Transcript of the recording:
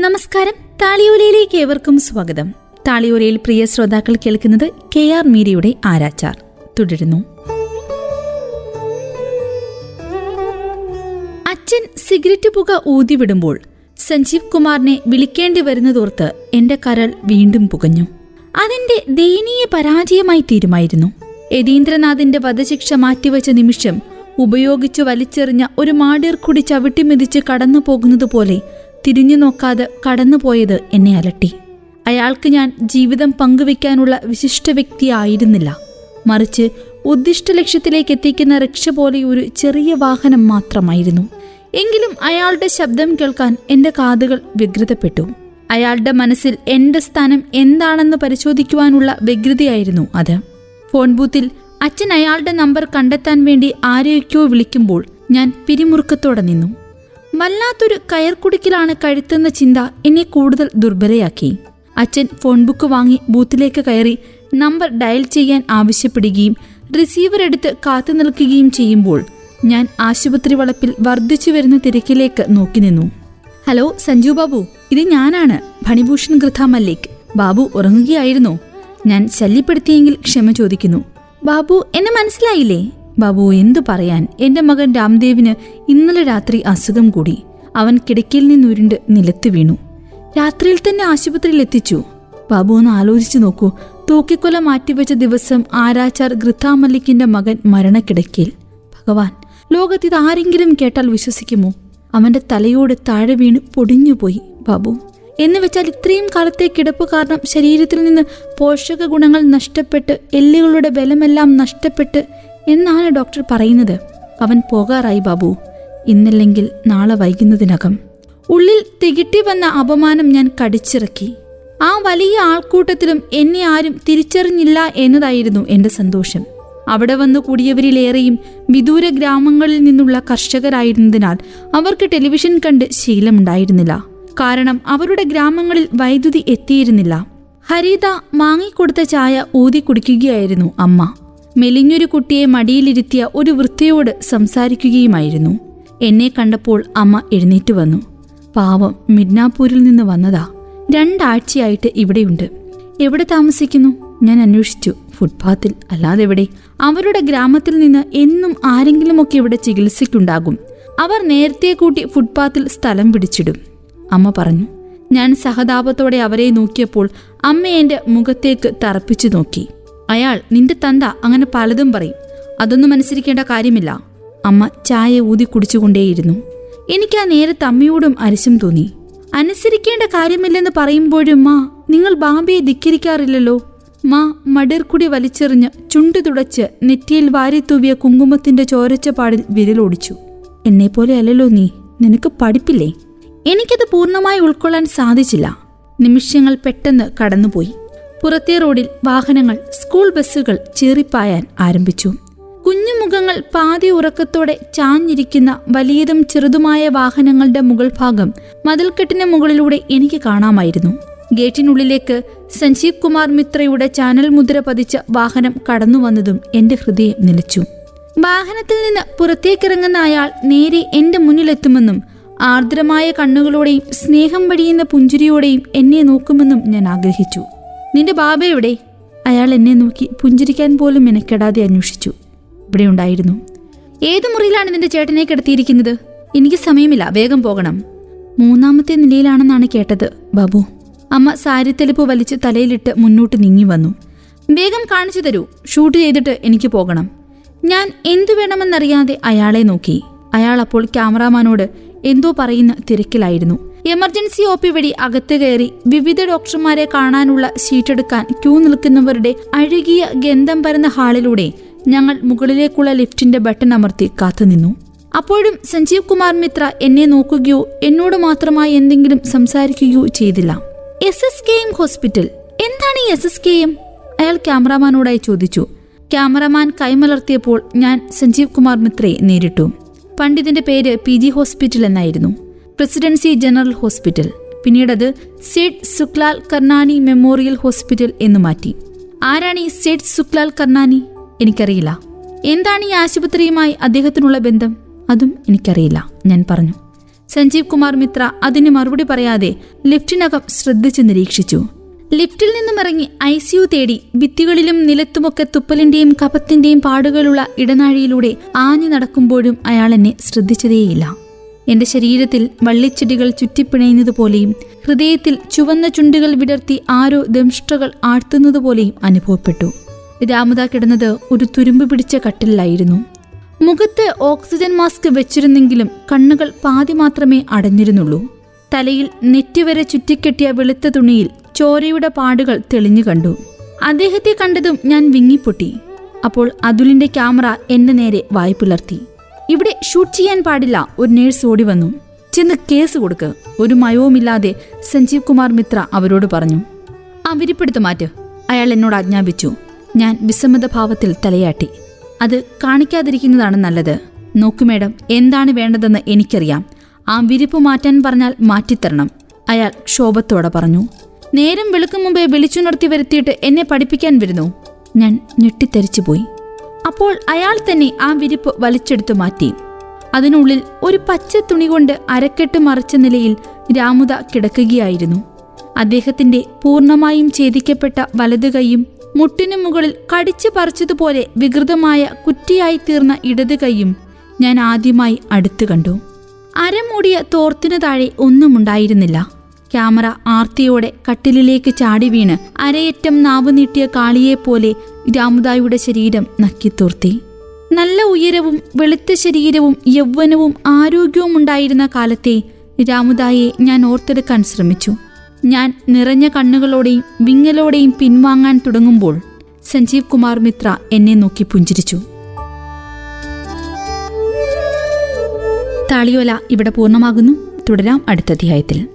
നമസ്കാരം. താളിയോലയിലേക്ക് ഏവർക്കും സ്വാഗതം. താളിയോലയിൽ പ്രിയ ശ്രോതാക്കൾ കേൾക്കുന്നത് കെ ആർ മീരയുടെ ആരാച്ചാർ. തുടരുന്നു. അച്ഛൻ സിഗരറ്റ് പുക ഊതിവിടുമ്പോൾ സഞ്ജീവ് കുമാറിനെ വിളിക്കേണ്ടി വരുന്നതോർത്ത് എന്റെ കരൾ വീണ്ടും പുകഞ്ഞു. അതെന്റെ ദയനീയ പരാജയമായി തീരുമായിരുന്നു. യതീന്ദ്രനാഥിന്റെ വധശിക്ഷ മാറ്റിവെച്ച നിമിഷം ഉപയോഗിച്ച് വലിച്ചെറിഞ്ഞ ഒരു മാടീർക്കുടി ചവിട്ടിമെതിച്ച് കടന്നു പോകുന്നതുപോലെ പോലെ തിരിഞ്ഞു നോക്കാതെ കടന്നുപോയത് എന്നെ അലട്ടി. അയാൾക്ക് ഞാൻ ജീവിതം പങ്കുവെക്കാനുള്ള വിശിഷ്ട വ്യക്തിയായിരുന്നില്ല. മറിച്ച് ഉദ്ദിഷ്ട ലക്ഷ്യത്തിലേക്ക് എത്തിക്കുന്ന റിക്ഷ പോലെ ഒരു ചെറിയ വാഹനം മാത്രമായിരുന്നു. എങ്കിലും അയാളുടെ ശബ്ദം കേൾക്കാൻ എന്റെ കാതുകൾ വ്യഗ്രതപ്പെട്ടു. അയാളുടെ മനസ്സിൽ എന്റെ സ്ഥാനം എന്താണെന്ന് പരിശോധിക്കുവാനുള്ള വ്യഗ്രതയായിരുന്നു അത്. ഫോൺ ബൂത്തിൽ അച്ഛൻ അയാളുടെ നമ്പർ കണ്ടെത്താൻ വേണ്ടി ആരെയൊക്കെയോ വിളിക്കുമ്പോൾ ഞാൻ പിരിമുറുക്കത്തോടെ നിന്നു. വല്ലാത്തൊരു കയർക്കുടുക്കിലാണ് കഴുത്തെന്ന ചിന്ത എന്നെ കൂടുതൽ ദുർബലയാക്കി. അച്ഛൻ ഫോൺ ബുക്ക് വാങ്ങി ബൂത്തിലേക്ക് കയറി നമ്പർ ഡയൽ ചെയ്യാൻ ആവശ്യപ്പെടുകയും റിസീവർ എടുത്ത് കാത്തു നിൽക്കുകയും ചെയ്യുമ്പോൾ ഞാൻ ആശുപത്രി വളപ്പിൽ വർദ്ധിച്ചു വരുന്ന തിരക്കിലേക്ക് നോക്കി നിന്നു. ഹലോ സഞ്ജു ബാബു ഇത് ഞാനാണ് ഭണിഭൂഷൺ ഗൃഥ മല്ലിക്. ബാബു ഉറങ്ങുകയായിരുന്നോ. ഞാൻ ശല്യപ്പെടുത്തിയെങ്കിൽ ക്ഷമ ചോദിക്കുന്നു. ബാബു എന്നെ മനസ്സിലായില്ലേ? ബാബു എന്തു പറയാൻ? എന്റെ മകൻ രാംദേവിന് ഇന്നലെ രാത്രി അസുഖം കൂടി. അവൻ കിടക്കയിൽ നിന്നുരുണ്ട് നിലത്ത് വീണു. രാത്രിയിൽ തന്നെ ആശുപത്രിയിൽ എത്തിച്ചു. ബാബു ഒന്ന് ആലോചിച്ചു നോക്കൂ. തൂക്കിക്കൊല മാറ്റിവെച്ച ദിവസം ആരാച്ചാർ ഗൃഥാമല്ലിക്കിന്റെ മകൻ മരണക്കിടക്കയിൽ. ഭഗവാൻ ലോകത്ത് ഇത് ആരെങ്കിലും കേട്ടാൽ വിശ്വസിക്കുമോ? അവന്റെ തലയോട് താഴെ വീണ് പൊടിഞ്ഞുപോയി ബാബു. എന്ന് വെച്ചാൽ ഇത്രയും കാലത്തെ കിടപ്പ് കാരണം ശരീരത്തിൽ നിന്ന് പോഷക ഗുണങ്ങൾ നഷ്ടപ്പെട്ട് എല്ലുകളുടെ ബലമെല്ലാം നഷ്ടപ്പെട്ട് എന്നാണ് ഡോക്ടർ പറയുന്നത്. അവൻ പോകാറായി ബാബു. ഇന്നല്ലെങ്കിൽ നാളെ വൈകുന്നതിനകം. ഉള്ളിൽ തികിട്ടി വന്ന അപമാനം ഞാൻ കടിച്ചിറക്കി. ആ വലിയ ആൾക്കൂട്ടത്തിലും എന്നെ ആരും തിരിച്ചറിഞ്ഞില്ല എന്നതായിരുന്നു എന്റെ സന്തോഷം. അവിടെ വന്നു കൂടിയവരിലേറെയും വിദൂര ഗ്രാമങ്ങളിൽ നിന്നുള്ള കർഷകരായിരുന്നതിനാൽ അവർക്ക് ടെലിവിഷൻ കണ്ട് ശീലമുണ്ടായിരുന്നില്ല. കാരണം അവരുടെ ഗ്രാമങ്ങളിൽ വൈദ്യുതി എത്തിയിരുന്നില്ല. ഹരിത മാങ്ങിക്കൊടുത്ത ചായ ഊതി കുടിക്കുകയായിരുന്നു അമ്മ. മെലിഞ്ഞൊരു കുട്ടിയെ മടിയിലിരുത്തിയ ഒരു വൃത്തിയോട് സംസാരിക്കുകയുമായിരുന്നു. എന്നെ കണ്ടപ്പോൾ അമ്മ എഴുന്നേറ്റ് വന്നു. പാവം മിഡ്നാപൂരിൽ നിന്ന് വന്നതാ. രണ്ടാഴ്ചയായിട്ട് ഇവിടെയുണ്ട്. എവിടെ താമസിക്കുന്നു? ഞാൻ അന്വേഷിച്ചു. ഫുട്പാത്തിൽ അല്ലാതെ എവിടെ? അവരുടെ ഗ്രാമത്തിൽ നിന്ന് എന്നും ആരെങ്കിലുമൊക്കെ ഇവിടെ ചികിത്സയ്ക്കുണ്ടാകും. അവർ നേരത്തെ കൂട്ടി ഫുട്പാത്തിൽ സ്ഥലം പിടിച്ചിടും. അമ്മ പറഞ്ഞു. ഞാൻ സഹതാപത്തോടെ അവരെ നോക്കിയപ്പോൾ അമ്മ എന്റെ മുഖത്തേക്ക് തറപ്പിച്ചു നോക്കി. അയാൾ നിന്റെ തന്ത അങ്ങനെ പലതും പറയും. അതൊന്നും അനുസരിക്കേണ്ട കാര്യമില്ല. അമ്മ ചായ ഊതി കുടിച്ചുകൊണ്ടേയിരുന്നു. എനിക്ക് ആ നേരത്തെ അമ്മയോടും അരിശം തോന്നി. അനുസരിക്കേണ്ട കാര്യമില്ലെന്ന് പറയുമ്പോഴും മാ നിങ്ങൾ ബാബയെ ധിക്കരിക്കാറില്ലല്ലോ. മാ മടിർക്കുടി വലിച്ചെറിഞ്ഞ് ചുണ്ടു തുടച്ച് നെറ്റിയിൽ വാരിത്തൂവിയ കുങ്കുമത്തിന്റെ ചോരച്ചപാടിൽ വിരലോടിച്ചു. എന്നെപ്പോലെ അല്ലല്ലോ നീ നിനക്ക് പഠിപ്പില്ലേ? എനിക്കത് പൂർണമായി ഉൾക്കൊള്ളാൻ സാധിച്ചില്ല. നിമിഷങ്ങൾ പെട്ടെന്ന് കടന്നുപോയി. പുറത്തെ റോഡിൽ വാഹനങ്ങൾ സ്കൂൾ ബസ്സുകൾ ചീറിപ്പായാൻ ആരംഭിച്ചു. കുഞ്ഞുമുഖങ്ങൾ പാതി ഉറക്കത്തോടെ ചാഞ്ഞിരിക്കുന്ന വലിയതും ചെറുതുമായ വാഹനങ്ങളുടെ മുകൾ ഭാഗം മതിൽക്കെട്ടിന് മുകളിലൂടെ എനിക്ക് കാണാമായിരുന്നു. ഗേറ്റിനുള്ളിലേക്ക് സഞ്ജീവ് കുമാർ മിത്രയുടെ ചാനൽ മുദ്ര പതിച്ച വാഹനം കടന്നു വന്നതും എന്റെ ഹൃദയം നിലച്ചു. വാഹനത്തിൽ നിന്ന് പുറത്തേക്കിറങ്ങുന്ന അയാൾ നേരെ എന്റെ മുന്നിലെത്തുമെന്നും ആർദ്രമായ കണ്ണുകളോടെയും സ്നേഹം വടിയുന്ന പുഞ്ചിരിയോടെയും എന്നെ നോക്കുമെന്നും ഞാൻ ആഗ്രഹിച്ചു. നിന്റെ ബാബ എവിടെ? അയാൾ എന്നെ നോക്കി പുഞ്ചിരിക്കാൻ പോലും മെനക്കെടാതെ അന്വേഷിച്ചു. ഇവിടെ ഉണ്ടായിരുന്നു. ഏത് മുറിയിലാണ് നിന്റെ ചേട്ടനെ കിടത്തിയിരിക്കുന്നത്? എനിക്ക് സമയമില്ല വേഗം പോകണം. മൂന്നാമത്തെ നിലയിലാണെന്നാണ് കേട്ടത് ബാബു. അമ്മ സാരിത്തെലിപ്പ് വലിച്ച് തലയിലിട്ട് മുന്നോട്ട് നീങ്ങി വന്നു. വേഗം കാണിച്ചു തരൂ ഷൂട്ട് ചെയ്തിട്ട് എനിക്ക് പോകണം. ഞാൻ എന്തു വേണമെന്നറിയാതെ അയാളെ നോക്കി. അയാൾ അപ്പോൾ ക്യാമറാമാനോട് എന്തോ പറയുന്ന തിരക്കിലായിരുന്നു. എമർജൻസി ഒ പി വഴി അകത്ത് കയറി വിവിധ ഡോക്ടർമാരെ കാണാനുള്ള ഷീറ്റെടുക്കാൻ ക്യൂ നിൽക്കുന്നവരുടെ അഴുകിയ ഗന്ധം പരന്ന ഹാളിലൂടെ ഞങ്ങൾ മുകളിലേക്കുള്ള ലിഫ്റ്റിന്റെ ബട്ടൺ അമർത്തി കാത്തുനിന്നു അപ്പോഴും സഞ്ജീവ് കുമാർ മിത്ര എന്നെ നോക്കുകയോ എന്നോട് മാത്രമായി എന്തെങ്കിലും സംസാരിക്കുകയോ ചെയ്തില്ല. S S K M hospital. എന്താണ് ഈ എസ് എസ് കെ എം? അയാൾ ക്യാമറാമാനോടായി ചോദിച്ചു. ക്യാമറമാൻ കൈമലർത്തിയപ്പോൾ ഞാൻ സഞ്ജീവ് കുമാർ മിത്രയെ നേരിട്ടു. പണ്ഡിതിന്റെ പേര് പി ജി ഹോസ്പിറ്റൽ എന്നായിരുന്നു. പ്രസിഡൻസി ജനറൽ ഹോസ്പിറ്റൽ പിന്നീടത് സേഡ് സുക്ലാൽ കർണാനി മെമ്മോറിയൽ ഹോസ്പിറ്റൽ എന്ന് മാറ്റി. ആരാണ് ഈ സേഡ് സുക്ലാൽ കർണാനി? എനിക്കറിയില്ല. എന്താണ് ഈ ആശുപത്രിയുമായി അദ്ദേഹത്തിനുള്ള ബന്ധം? അതും എനിക്കറിയില്ല. ഞാൻ പറഞ്ഞു. സഞ്ജീവ് കുമാർ മിത്ര അതിന് മറുപടി പറയാതെ ലിഫ്റ്റിനകം ശ്രദ്ധിച്ച് നിരീക്ഷിച്ചു. ലിഫ്റ്റിൽ നിന്നും ഇറങ്ങി ഐ സിയു തേടി ഭിത്തികളിലും നിലത്തുമൊക്കെ തുപ്പലിന്റെയും കപത്തിന്റെയും പാടുകളുള്ള ഇടനാഴിയിലൂടെ ആഞ്ഞു നടക്കുമ്പോഴും അയാൾ എന്നെ ശ്രദ്ധിച്ചതേയില്ല. എന്റെ ശരീരത്തിൽ വള്ളിച്ചെടികൾ ചുറ്റിപ്പിണയുന്നതുപോലെയും ഹൃദയത്തിൽ ചുവന്ന ചുണ്ടുകൾ വിടർത്തി ആരോ ദംഷ്ടകൾ ആഴ്ത്തുന്നതുപോലെയും അനുഭവപ്പെട്ടു. രാമദ കിടന്നത് ഒരു തുരുമ്പ് പിടിച്ച കട്ടിലായിരുന്നു മുഖത്ത് ഓക്സിജൻ മാസ്ക് വെച്ചിരുന്നെങ്കിലും കണ്ണുകൾ പാതി മാത്രമേ അടഞ്ഞിരുന്നുള്ളൂ. തലയിൽ നെറ്റിവരെ ചുറ്റിക്കെട്ടിയ വെളുത്ത തുണിയിൽ ചോരയുടെ പാടുകൾ തെളിഞ്ഞു കണ്ടു. അദ്ദേഹത്തെ കണ്ടതും ഞാൻ വിങ്ങിപ്പൊട്ടി. അപ്പോൾ അതുലിന്റെ ക്യാമറ എന്റെ നേരെ വായ്പിളർത്തി ഇവിടെ ഷൂട്ട് ചെയ്യാൻ പാടില്ല. ഒരു നേഴ്സ് ഓടി വന്നു. ചെന്ന് കേസ് കൊടുക്ക്. ഒരു മയവുമില്ലാതെ സഞ്ജീവ് കുമാർ മിത്ര അവരോട് പറഞ്ഞു. ആ വിരിപ്പെടുത്തു മാറ്റ്. അയാൾ എന്നോട് ആജ്ഞാപിച്ചു. ഞാൻ വിസമ്മത ഭാവത്തിൽ തലയാട്ടി. അത് കാണിക്കാതിരിക്കുന്നതാണ് നല്ലത്. നോക്കു മേഡം എന്താണ് വേണ്ടതെന്ന് എനിക്കറിയാം. ആ വിരിപ്പ് മാറ്റാൻ പറഞ്ഞാൽ മാറ്റിത്തരണം. അയാൾ ക്ഷോഭത്തോടെ പറഞ്ഞു. നേരം വെളുക്കും മുമ്പേ വിളിച്ചുണർത്തി വരുത്തിയിട്ട് എന്നെ പഠിപ്പിക്കാൻ വരുന്നു. ഞാൻ ഞെട്ടിത്തെറിച്ചുപോയി. അപ്പോൾ അയാൾ തന്നെ ആ വിരിപ്പ് വലിച്ചെടുത്തു മാറ്റി. അതിനുള്ളിൽ ഒരു പച്ച തുണി കൊണ്ട് അരക്കെട്ട് മറിച്ച നിലയിൽ രാമുദ കിടക്കുകയായിരുന്നു. അദ്ദേഹത്തിന്റെ പൂർണമായും ഛേദിക്കപ്പെട്ട വലതു കൈയും മുട്ടിനു മുകളിൽ കടിച്ചു പറിച്ചതുപോലെ വികൃതമായ കുറ്റിയായി തീർന്ന ഇടത് കൈയും ഞാൻ ആദ്യമായി അടുത്തു കണ്ടു. അരമൂടിയ തോർത്തിനു താഴെ ഒന്നുമുണ്ടായിരുന്നില്ല. ക്യാമറ ആർത്തിയോടെ കട്ടിലിലേക്ക് ചാടി വീണ് അരയറ്റം നാവ് നീട്ടിയ കാളിയെപ്പോലെ രാമുദായുടെ ശരീരം നക്കിത്തൂർത്തി നല്ല ഉയരവും വെളുത്ത ശരീരവും യൗവനവും ആരോഗ്യവും ഉണ്ടായിരുന്ന കാലത്തെ രാമുദായെ ഞാൻ ഓർത്തെടുക്കാൻ ശ്രമിച്ചു. ഞാൻ നിറഞ്ഞ കണ്ണുകളോടെയും വിങ്ങലോടെയും പിൻവാങ്ങാൻ തുടങ്ങുമ്പോൾ സഞ്ജീവ് കുമാർ മിത്ര എന്നെ നോക്കി പുഞ്ചിരിച്ചു. താളിയോല ഇവിടെ പൂർണമാകുന്നു. തുടരാം അടുത്ത അധ്യായത്തിൽ.